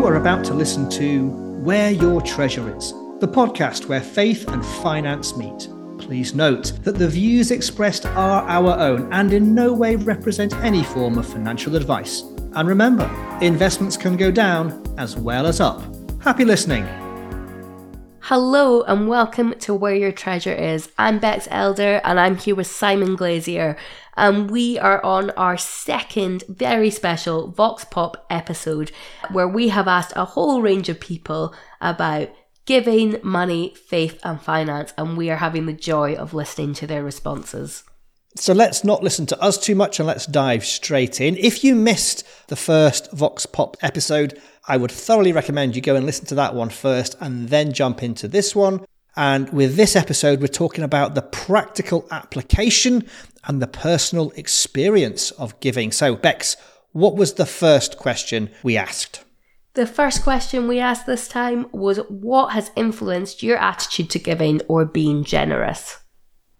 You are about to listen to Where Your Treasure Is, the podcast where faith and finance meet. Please note that the views expressed are our own and in no way represent any form of financial advice. And remember, investments can go down as well as up. Happy listening. Hello and welcome to Where Your Treasure Is. I'm Bex Elder and I'm here with Simon Glazier. And we are on our second very special Vox Pop episode where we have asked a whole range of people about giving, money, faith, and finance. And we are having the joy of listening to their responses. So let's not listen to us too much and let's dive straight in. If you missed the first Vox Pop episode, I would thoroughly recommend you go and listen to that one first and then jump into this one. And with this episode, we're talking about the practical application and the personal experience of giving. So, Bex, what was the first question we asked? The first question we asked this time was What has influenced your attitude to giving or being generous?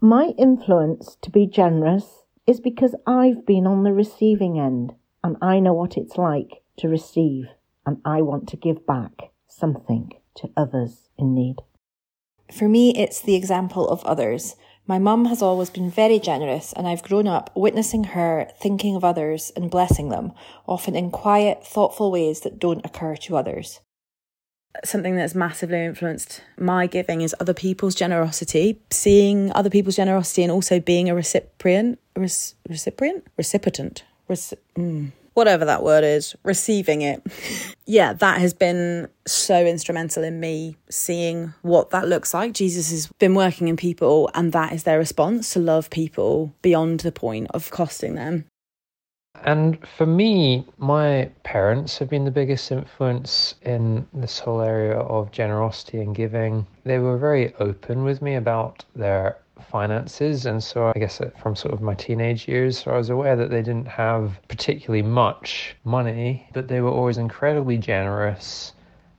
My influence to be generous is because I've been on the receiving end and I know what it's like to receive and I want to give back something to others in need. For me, it's the example of others. My mum has always been very generous, and I've grown up witnessing her thinking of others and blessing them, often in quiet, thoughtful ways that don't occur to others. Something that's massively influenced my giving is other people's generosity, seeing other people's generosity, and also being a recipient, recipient, recipient, Reci- mm whatever that word is, receiving it. yeah, that has been so instrumental in me seeing what that looks like. Jesus has been working in people, and that is their response to love people beyond the point of costing them. And for me, my parents have been the biggest influence in this whole area of generosity and giving. They were very open with me about their finances. And so I guess from sort of my teenage years, so I was aware that they didn't have particularly much money, but they were always incredibly generous.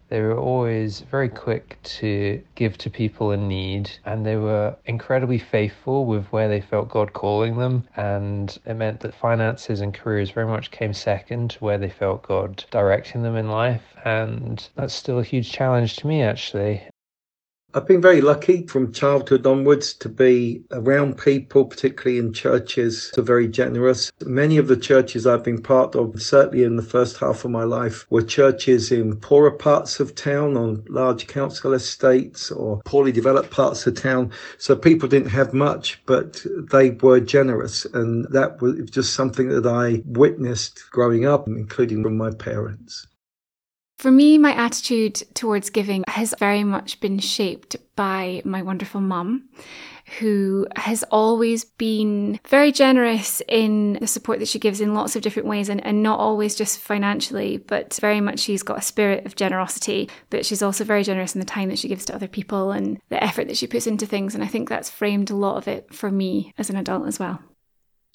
They were always very quick to give to people in need, and they were incredibly faithful with where they felt God calling them. And it meant that finances and careers very much came second to where they felt God directing them in life. And that's still a huge challenge to me, actually. I've been very lucky from childhood onwards to be around people, particularly in churches, are very generous. Many of the churches I've been part of, certainly in the first half of my life, were churches in poorer parts of town on large council estates or poorly developed parts of town. So people didn't have much, but they were generous. And that was just something that I witnessed growing up, including from my parents. For me, my attitude towards giving has very much been shaped by my wonderful mum, who has always been very generous in the support that she gives in lots of different ways and, and not always just financially, but very much she's got a spirit of generosity, but she's also very generous in the time that she gives to other people and the effort that she puts into things. And I think that's framed a lot of it for me as an adult as well.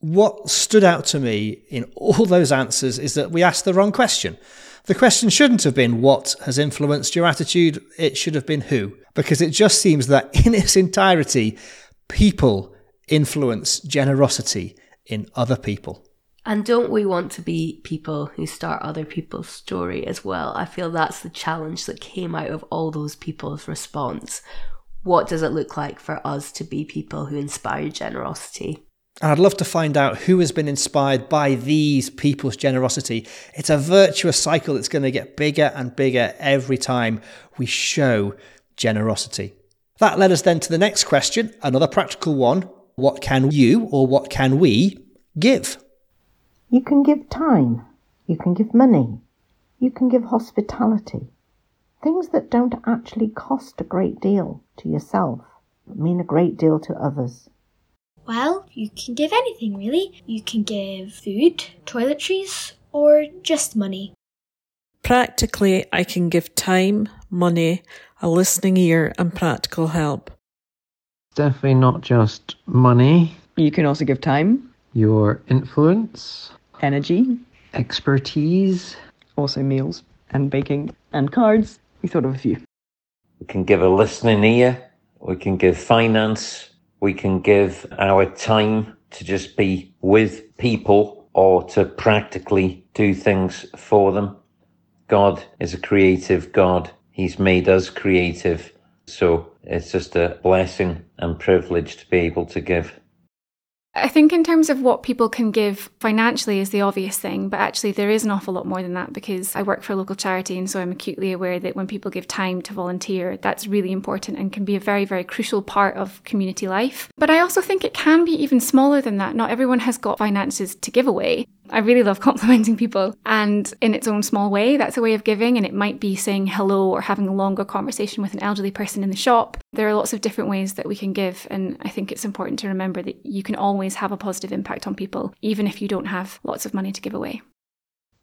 What stood out to me in all those answers is that we asked the wrong question. The question shouldn't have been what has influenced your attitude, it should have been who, because it just seems that in its entirety, people influence generosity in other people. And don't we want to be people who start other people's story as well? I feel that's the challenge that came out of all those people's response. What does it look like for us to be people who inspire generosity? And I'd love to find out who has been inspired by these people's generosity. It's a virtuous cycle that's going to get bigger and bigger every time we show generosity. That led us then to the next question, another practical one. What can you or what can we give? You can give time. You can give money. You can give hospitality. Things that don't actually cost a great deal to yourself, but mean a great deal to others. Well, you can give anything really. You can give food, toiletries, or just money. Practically, I can give time, money, a listening ear, and practical help. Definitely not just money. You can also give time, your influence, energy, expertise, also meals and baking and cards. We thought of a few. We can give a listening ear, we can give finance, we can give our time to just be with people or to practically do things for them. God is a creative God. He's made us creative. So it's just a blessing and privilege to be able to give. I think, in terms of what people can give financially, is the obvious thing, but actually, there is an awful lot more than that because I work for a local charity, and so I'm acutely aware that when people give time to volunteer, that's really important and can be a very, very crucial part of community life. But I also think it can be even smaller than that. Not everyone has got finances to give away. I really love complimenting people. And in its own small way, that's a way of giving. And it might be saying hello or having a longer conversation with an elderly person in the shop. There are lots of different ways that we can give. And I think it's important to remember that you can always have a positive impact on people, even if you don't have lots of money to give away.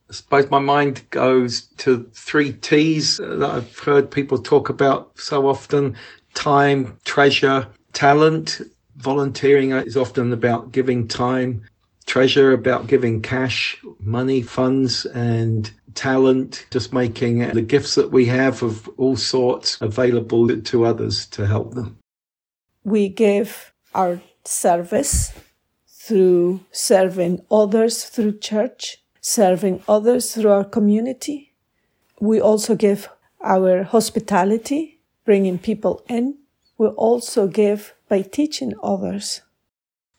I suppose my mind goes to three T's that I've heard people talk about so often time, treasure, talent. Volunteering is often about giving time, treasure about giving cash, money, funds, and talent, just making the gifts that we have of all sorts available to others to help them. We give our service through serving others through church, serving others through our community. We also give our hospitality, bringing people in. We also give by teaching others.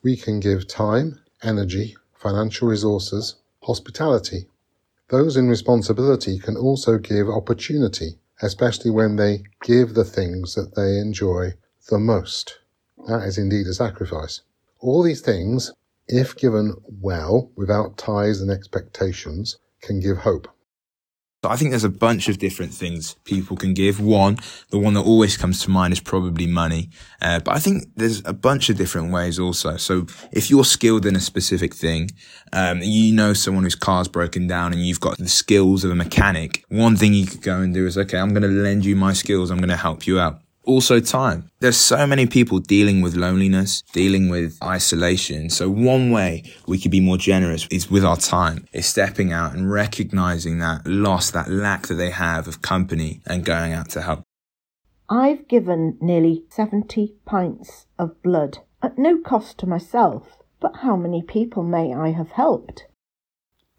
We can give time energy, financial resources, hospitality. Those in responsibility can also give opportunity, especially when they give the things that they enjoy the most. That is indeed a sacrifice. All these things, if given well, without ties and expectations, can give hope. I think there's a bunch of different things people can give. One, the one that always comes to mind is probably money. Uh, but I think there's a bunch of different ways also. So if you're skilled in a specific thing, um, you know someone whose car's broken down and you've got the skills of a mechanic, one thing you could go and do is, okay, I'm going to lend you my skills. I'm going to help you out. Also time. There's so many people dealing with loneliness, dealing with isolation. So one way we could be more generous is with our time, is stepping out and recognizing that loss, that lack that they have of company and going out to help. I've given nearly 70 pints of blood at no cost to myself, but how many people may I have helped?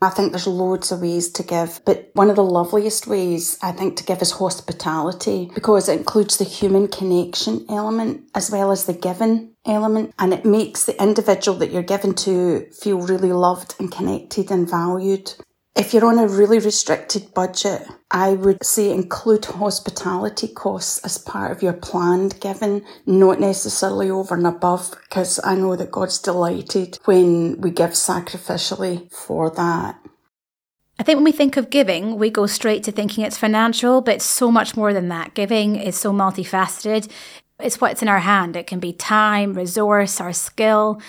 I think there's loads of ways to give, but one of the loveliest ways I think to give is hospitality because it includes the human connection element as well as the giving element and it makes the individual that you're giving to feel really loved and connected and valued. If you're on a really restricted budget, I would say include hospitality costs as part of your planned giving, not necessarily over and above, because I know that God's delighted when we give sacrificially for that. I think when we think of giving, we go straight to thinking it's financial, but it's so much more than that. Giving is so multifaceted. It's what's in our hand. It can be time, resource, our skill.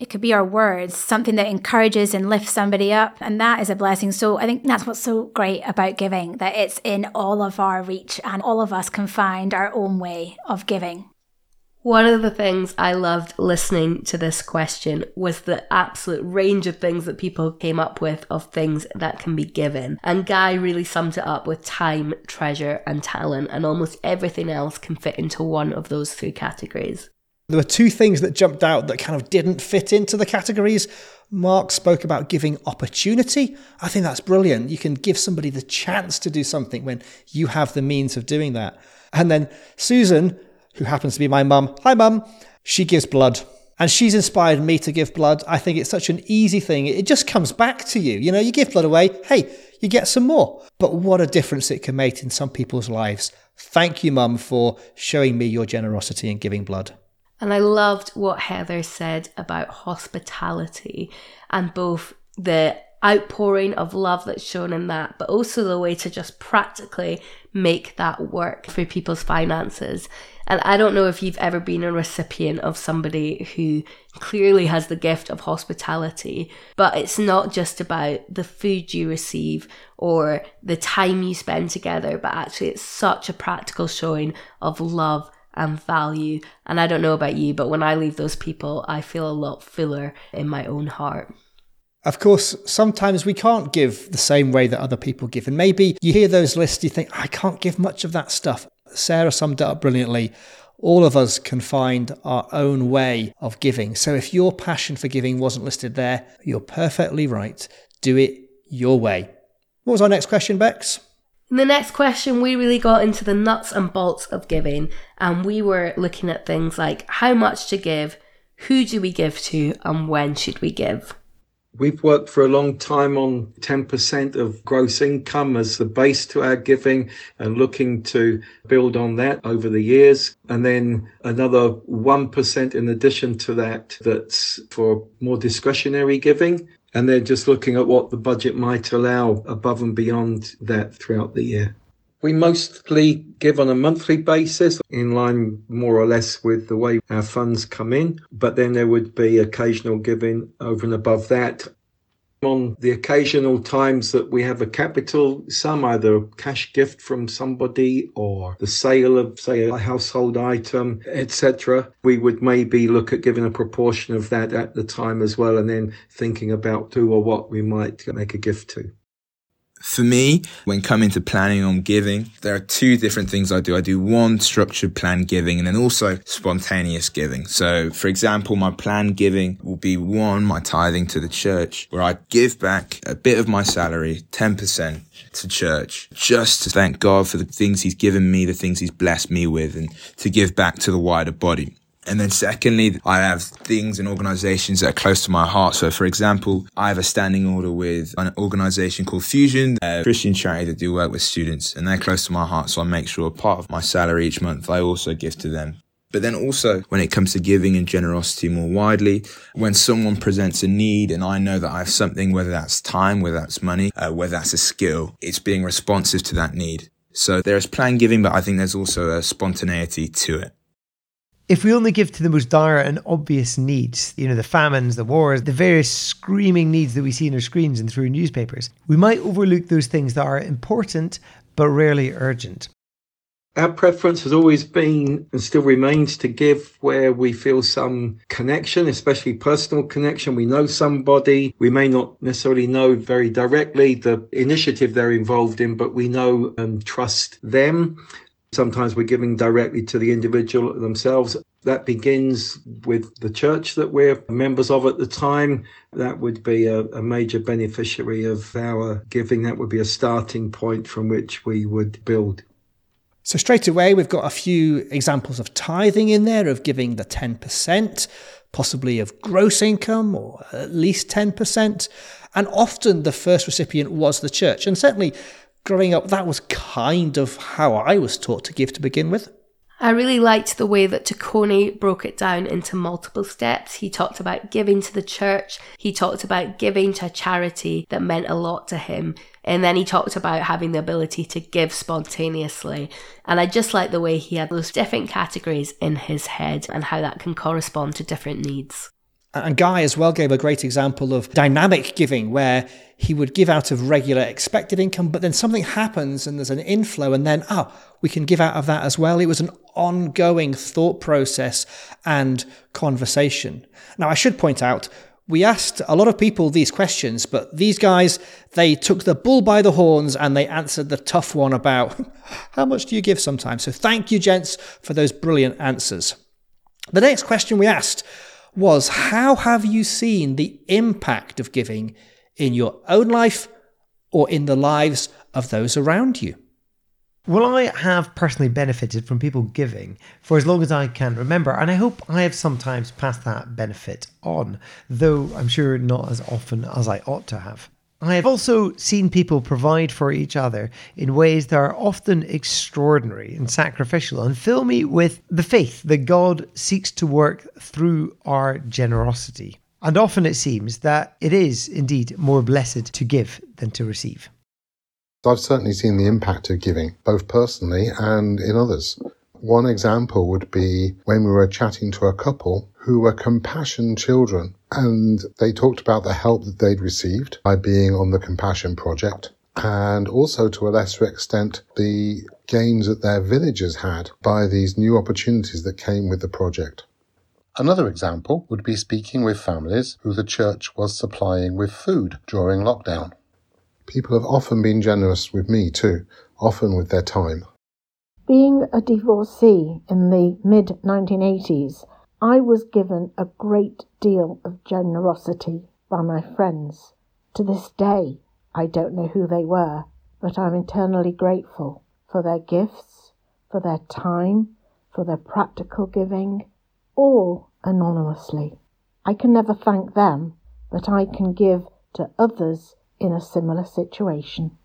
It could be our words, something that encourages and lifts somebody up. And that is a blessing. So I think that's what's so great about giving, that it's in all of our reach and all of us can find our own way of giving. One of the things I loved listening to this question was the absolute range of things that people came up with of things that can be given. And Guy really summed it up with time, treasure, and talent, and almost everything else can fit into one of those three categories. There were two things that jumped out that kind of didn't fit into the categories. Mark spoke about giving opportunity. I think that's brilliant. You can give somebody the chance to do something when you have the means of doing that. And then Susan, who happens to be my mum, hi mum, she gives blood. And she's inspired me to give blood. I think it's such an easy thing. It just comes back to you. You know, you give blood away, hey, you get some more. But what a difference it can make in some people's lives. Thank you, mum, for showing me your generosity and giving blood. And I loved what Heather said about hospitality and both the outpouring of love that's shown in that, but also the way to just practically make that work for people's finances. And I don't know if you've ever been a recipient of somebody who clearly has the gift of hospitality, but it's not just about the food you receive or the time you spend together, but actually it's such a practical showing of love and value. And I don't know about you, but when I leave those people, I feel a lot fuller in my own heart. Of course, sometimes we can't give the same way that other people give. And maybe you hear those lists, you think, I can't give much of that stuff. Sarah summed it up brilliantly. All of us can find our own way of giving. So if your passion for giving wasn't listed there, you're perfectly right. Do it your way. What was our next question, Bex? In the next question, we really got into the nuts and bolts of giving, and we were looking at things like how much to give, who do we give to, and when should we give. We've worked for a long time on 10% of gross income as the base to our giving and looking to build on that over the years. And then another 1% in addition to that, that's for more discretionary giving. And then just looking at what the budget might allow above and beyond that throughout the year. We mostly give on a monthly basis, in line more or less with the way our funds come in, but then there would be occasional giving over and above that. On the occasional times that we have a capital sum, either a cash gift from somebody or the sale of, say, a household item, etc., we would maybe look at giving a proportion of that at the time as well, and then thinking about who or what we might make a gift to. For me, when coming to planning on giving, there are two different things I do. I do one structured planned giving and then also spontaneous giving. So, for example, my planned giving will be one, my tithing to the church, where I give back a bit of my salary, 10% to church, just to thank God for the things he's given me, the things he's blessed me with, and to give back to the wider body. And then secondly, I have things and organizations that are close to my heart. So for example, I have a standing order with an organization called Fusion, a Christian charity that do work with students and they're close to my heart. So I make sure part of my salary each month, I also give to them. But then also when it comes to giving and generosity more widely, when someone presents a need and I know that I have something, whether that's time, whether that's money, uh, whether that's a skill, it's being responsive to that need. So there's planned giving, but I think there's also a spontaneity to it. If we only give to the most dire and obvious needs, you know, the famines, the wars, the various screaming needs that we see in our screens and through newspapers, we might overlook those things that are important but rarely urgent. Our preference has always been and still remains to give where we feel some connection, especially personal connection. We know somebody. We may not necessarily know very directly the initiative they're involved in, but we know and trust them. Sometimes we're giving directly to the individual themselves. That begins with the church that we're members of at the time. That would be a, a, major beneficiary of our giving. That would be a starting point from which we would build. So, straight away, we've got a few examples of tithing in there, of giving the 10%, possibly of gross income or at least 10%. And often the first recipient was the church. And certainly growing up, that was kind of how I was taught to give to begin with. I really liked the way that Taccone broke it down into multiple steps. He talked about giving to the church, he talked about giving to a charity that meant a lot to him, and then he talked about having the ability to give spontaneously. And I just like the way he had those different categories in his head and how that can correspond to different needs. And Guy as well gave a great example of dynamic giving, where he would give out of regular expected income, but then something happens and there's an inflow, and then, oh, we can give out of that as well. It was an ongoing thought process and conversation. Now, I should point out, we asked a lot of people these questions, but these guys, they took the bull by the horns and they answered the tough one about how much do you give sometimes. So thank you, gents, for those brilliant answers. The next question we asked was how have you seen the impact of giving in your own life or in the lives of those around you? Well, I have personally benefited from people giving for as long as I can remember, and I hope I have sometimes passed that benefit on, though I'm sure not as often as I ought to have. I have also seen people provide for each other in ways that are often extraordinary and sacrificial and fill me with the faith that God seeks to work through our generosity. And often it seems that it is indeed more blessed to give than to receive. I've certainly seen the impact of giving, both personally and in others. One example would be when we were chatting to a couple who were compassion children and they talked about the help that they'd received by being on the compassion project and also to a lesser extent the gains that their villagers had by these new opportunities that came with the project. Another example would be speaking with families who the church was supplying with food during lockdown. People have often been generous with me too, often with their time. Being a divorcee in the mid 1980s, I was given a great deal of generosity by my friends. To this day, I don't know who they were, but I'm eternally grateful for their gifts, for their time, for their practical giving, all anonymously. I can never thank them, but I can give to others in a similar situation.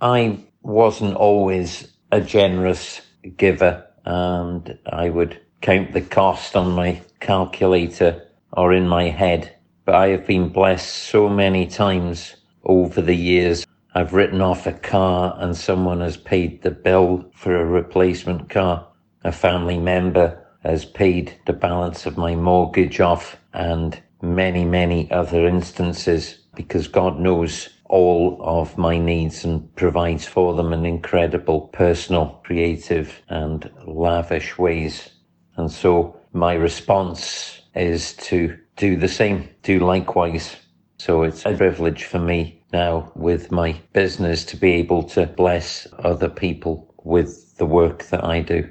I wasn't always a generous giver, and I would count the cost on my calculator or in my head. But I have been blessed so many times over the years. I've written off a car and someone has paid the bill for a replacement car. A family member has paid the balance of my mortgage off and many, many other instances because God knows all of my needs and provides for them in incredible personal, creative and lavish ways. And so my response is to do the same, do likewise. So it's a privilege for me now with my business to be able to bless other people with the work that I do.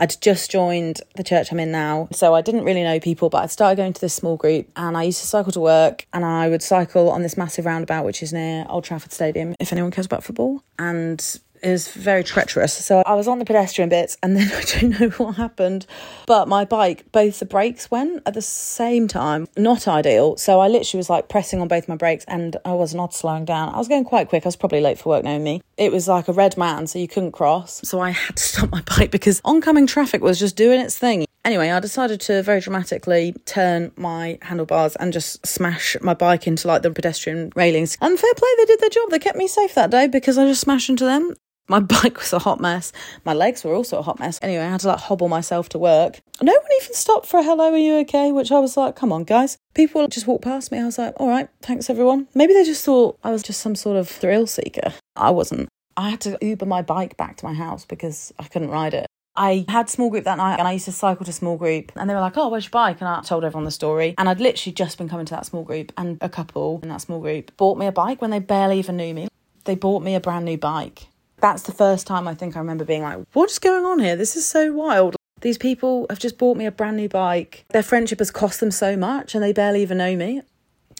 I'd just joined the church I'm in now, so I didn't really know people, but I'd started going to this small group and I used to cycle to work and I would cycle on this massive roundabout which is near Old Trafford Stadium, if anyone cares about football. And it was very treacherous. So I was on the pedestrian bits and then I don't know what happened. But my bike, both the brakes went at the same time. Not ideal. So I literally was like pressing on both my brakes and I was not slowing down. I was going quite quick. I was probably late for work knowing me. It was like a red man, so you couldn't cross. So I had to stop my bike because oncoming traffic was just doing its thing. Anyway, I decided to very dramatically turn my handlebars and just smash my bike into like the pedestrian railings. And fair play, they did their job. They kept me safe that day because I just smashed into them. My bike was a hot mess. My legs were also a hot mess. Anyway, I had to like hobble myself to work. No one even stopped for a hello, are you okay? Which I was like, come on, guys. People just walked past me. I was like, all right, thanks everyone. Maybe they just thought I was just some sort of thrill seeker. I wasn't. I had to Uber my bike back to my house because I couldn't ride it. I had small group that night and I used to cycle to small group and they were like, Oh, where's your bike? And I told everyone the story. And I'd literally just been coming to that small group and a couple in that small group bought me a bike when they barely even knew me. They bought me a brand new bike. That's the first time I think I remember being like, what's going on here? This is so wild. These people have just bought me a brand new bike. Their friendship has cost them so much and they barely even know me.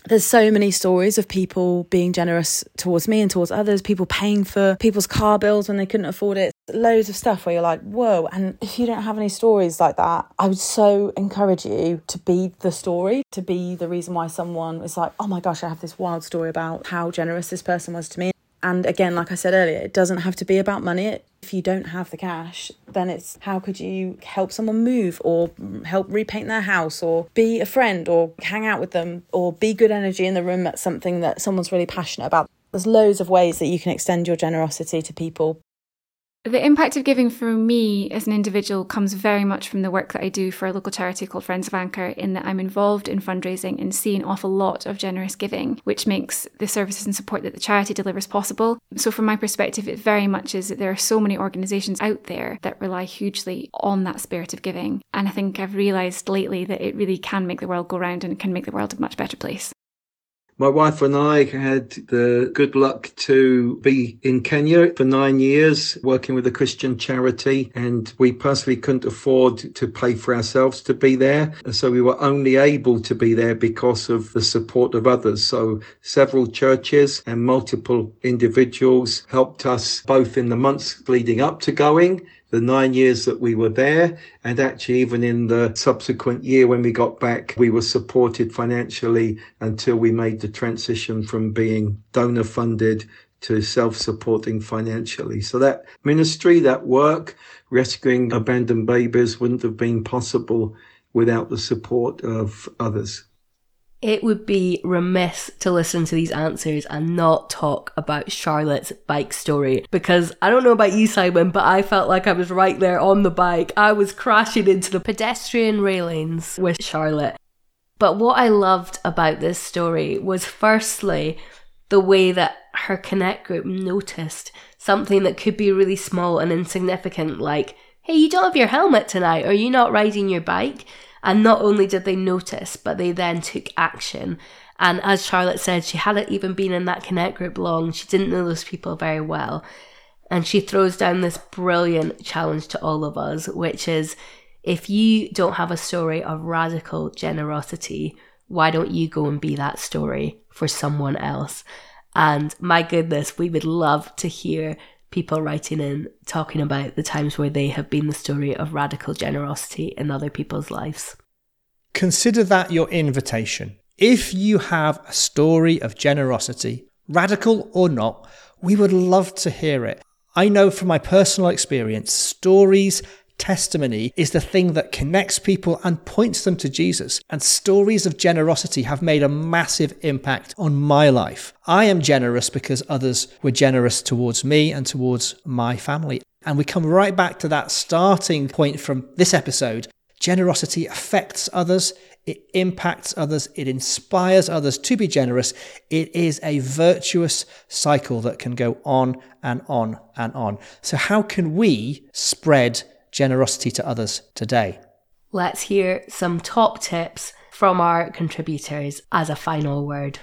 There's so many stories of people being generous towards me and towards others, people paying for people's car bills when they couldn't afford it. Loads of stuff where you're like, whoa. And if you don't have any stories like that, I would so encourage you to be the story, to be the reason why someone is like, oh my gosh, I have this wild story about how generous this person was to me. And again, like I said earlier, it doesn't have to be about money. If you don't have the cash, then it's how could you help someone move or help repaint their house or be a friend or hang out with them or be good energy in the room at something that someone's really passionate about. There's loads of ways that you can extend your generosity to people. The impact of giving for me as an individual comes very much from the work that I do for a local charity called Friends of Anchor, in that I'm involved in fundraising and see an awful lot of generous giving, which makes the services and support that the charity delivers possible. So, from my perspective, it very much is that there are so many organisations out there that rely hugely on that spirit of giving. And I think I've realised lately that it really can make the world go round and can make the world a much better place. My wife and I had the good luck to be in Kenya for nine years working with a Christian charity and we personally couldn't afford to pay for ourselves to be there. So we were only able to be there because of the support of others. So several churches and multiple individuals helped us both in the months leading up to going the nine years that we were there. And actually, even in the subsequent year when we got back, we were supported financially until we made the transition from being donor funded to self-supporting financially. So that ministry, that work, rescuing abandoned babies wouldn't have been possible without the support of others. It would be remiss to listen to these answers and not talk about Charlotte's bike story because I don't know about you, Simon, but I felt like I was right there on the bike. I was crashing into the pedestrian railings with Charlotte. But what I loved about this story was firstly the way that her Connect group noticed something that could be really small and insignificant, like, hey, you don't have your helmet tonight. Are you not riding your bike? And not only did they notice, but they then took action. And as Charlotte said, she hadn't even been in that Connect group long. She didn't know those people very well. And she throws down this brilliant challenge to all of us, which is if you don't have a story of radical generosity, why don't you go and be that story for someone else? And my goodness, we would love to hear people writing in talking about the times where they have been the story of radical generosity in other people's lives. Consider that your invitation. If you have a story of generosity, radical or not, we would love to hear it. I know from my personal experience, stories, testimony is the thing that connects people and points them to Jesus. And stories of generosity have made a massive impact on my life. I am generous because others were generous towards me and towards my family. And we come right back to that starting point from this episode. Generosity affects others, it impacts others, it inspires others to be generous. It is a virtuous cycle that can go on and on and on. So, how can we spread generosity to others today? Let's hear some top tips from our contributors as a final word.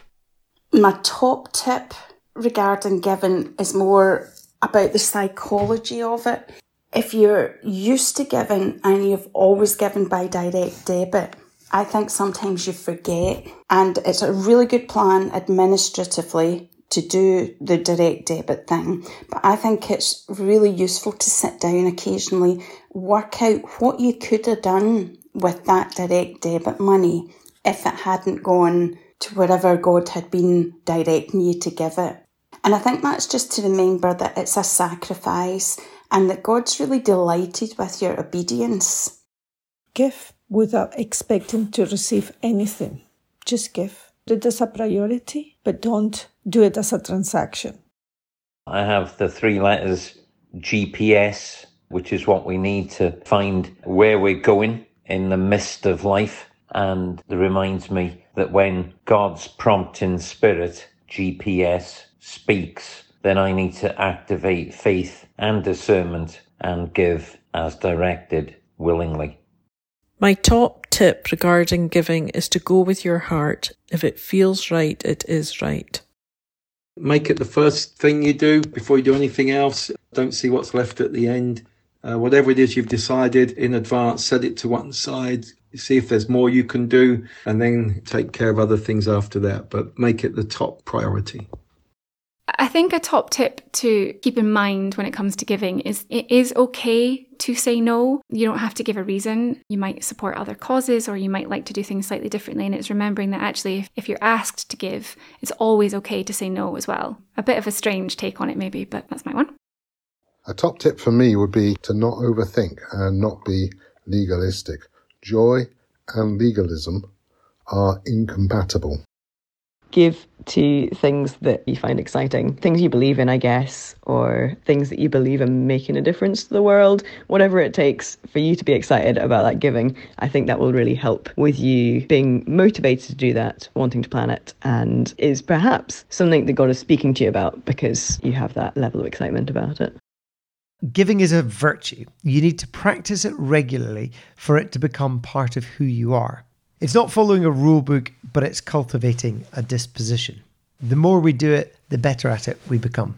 My top tip regarding giving is more about the psychology of it. If you're used to giving and you've always given by direct debit, I think sometimes you forget. And it's a really good plan administratively to do the direct debit thing. But I think it's really useful to sit down occasionally, work out what you could have done with that direct debit money if it hadn't gone to wherever God had been directing you to give it. And I think that's just to remember that it's a sacrifice and that God's really delighted with your obedience. Give without expecting to receive anything. Just give. It is a priority, but don't do it as a transaction. I have the three letters GPS, which is what we need to find where we're going in the midst of life. And it reminds me that when God's prompting spirit, GPS, speaks, then I need to activate faith and discernment and give as directed willingly. My top tip regarding giving is to go with your heart. If it feels right, it is right. Make it the first thing you do before you do anything else. Don't see what's left at the end. Uh, whatever it is you've decided in advance, set it to one side. See if there's more you can do, and then take care of other things after that. But make it the top priority. I think a top tip to keep in mind when it comes to giving is it is okay to say no. You don't have to give a reason. You might support other causes or you might like to do things slightly differently. And it's remembering that actually, if, if you're asked to give, it's always okay to say no as well. A bit of a strange take on it, maybe, but that's my one. A top tip for me would be to not overthink and not be legalistic. Joy and legalism are incompatible give to things that you find exciting, things you believe in, I guess, or things that you believe in making a difference to the world, whatever it takes for you to be excited about that giving. I think that will really help with you being motivated to do that, wanting to plan it, and is perhaps something that God is speaking to you about because you have that level of excitement about it. Giving is a virtue. You need to practice it regularly for it to become part of who you are. It's not following a rule book, but it's cultivating a disposition. The more we do it, the better at it we become.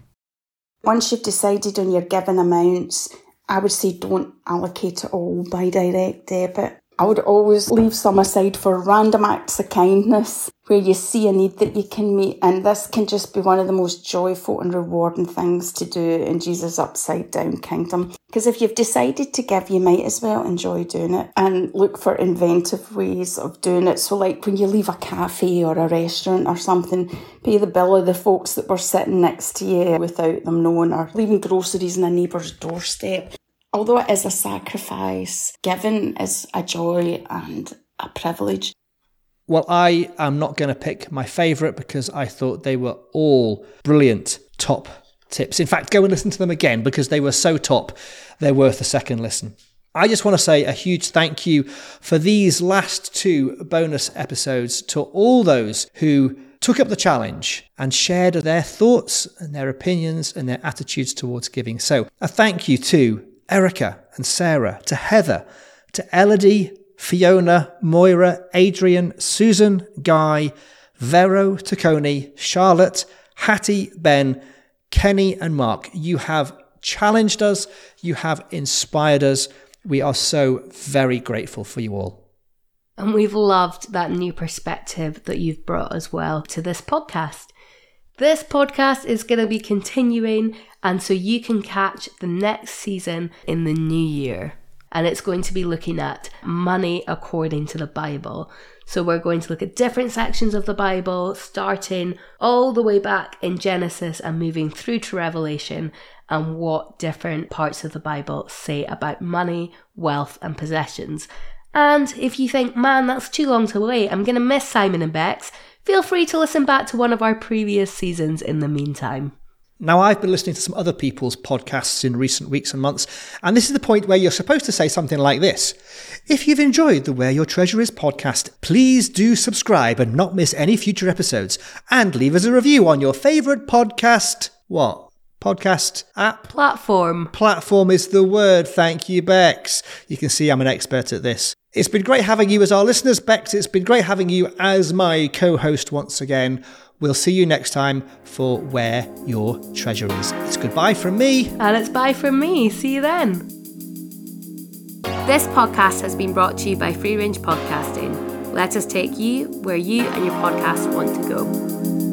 Once you've decided on your given amounts, I would say don't allocate it all by direct debit. I would always leave some aside for random acts of kindness where you see a need that you can meet. And this can just be one of the most joyful and rewarding things to do in Jesus' upside down kingdom. Because if you've decided to give, you might as well enjoy doing it and look for inventive ways of doing it. So, like when you leave a cafe or a restaurant or something, pay the bill of the folks that were sitting next to you without them knowing, or leaving groceries in a neighbour's doorstep although it is a sacrifice, giving is a joy and a privilege. Well, I am not going to pick my favourite because I thought they were all brilliant top tips. In fact, go and listen to them again because they were so top, they're worth a second listen. I just want to say a huge thank you for these last two bonus episodes to all those who took up the challenge and shared their thoughts and their opinions and their attitudes towards giving. So, a thank you to Erica and Sarah, to Heather, to Elodie, Fiona, Moira, Adrian, Susan, Guy, Vero, Taconi, Charlotte, Hattie, Ben, Kenny, and Mark. You have challenged us, you have inspired us. We are so very grateful for you all. And we've loved that new perspective that you've brought as well to this podcast. This podcast is going to be continuing, and so you can catch the next season in the new year. And it's going to be looking at money according to the Bible. So we're going to look at different sections of the Bible, starting all the way back in Genesis and moving through to Revelation, and what different parts of the Bible say about money, wealth, and possessions. And if you think, man, that's too long to wait, I'm going to miss Simon and Bex, feel free to listen back to one of our previous seasons in the meantime. Now, I've been listening to some other people's podcasts in recent weeks and months, and this is the point where you're supposed to say something like this. If you've enjoyed the Where Your Treasure Is podcast, please do subscribe and not miss any future episodes, and leave us a review on your favourite podcast. What? Podcast app? Platform. Platform is the word. Thank you, Bex. You can see I'm an expert at this. It's been great having you as our listeners, Bex. It's been great having you as my co host once again. We'll see you next time for Where Your Treasure Is. It's goodbye from me. And it's bye from me. See you then. This podcast has been brought to you by Free Range Podcasting. Let us take you where you and your podcast want to go.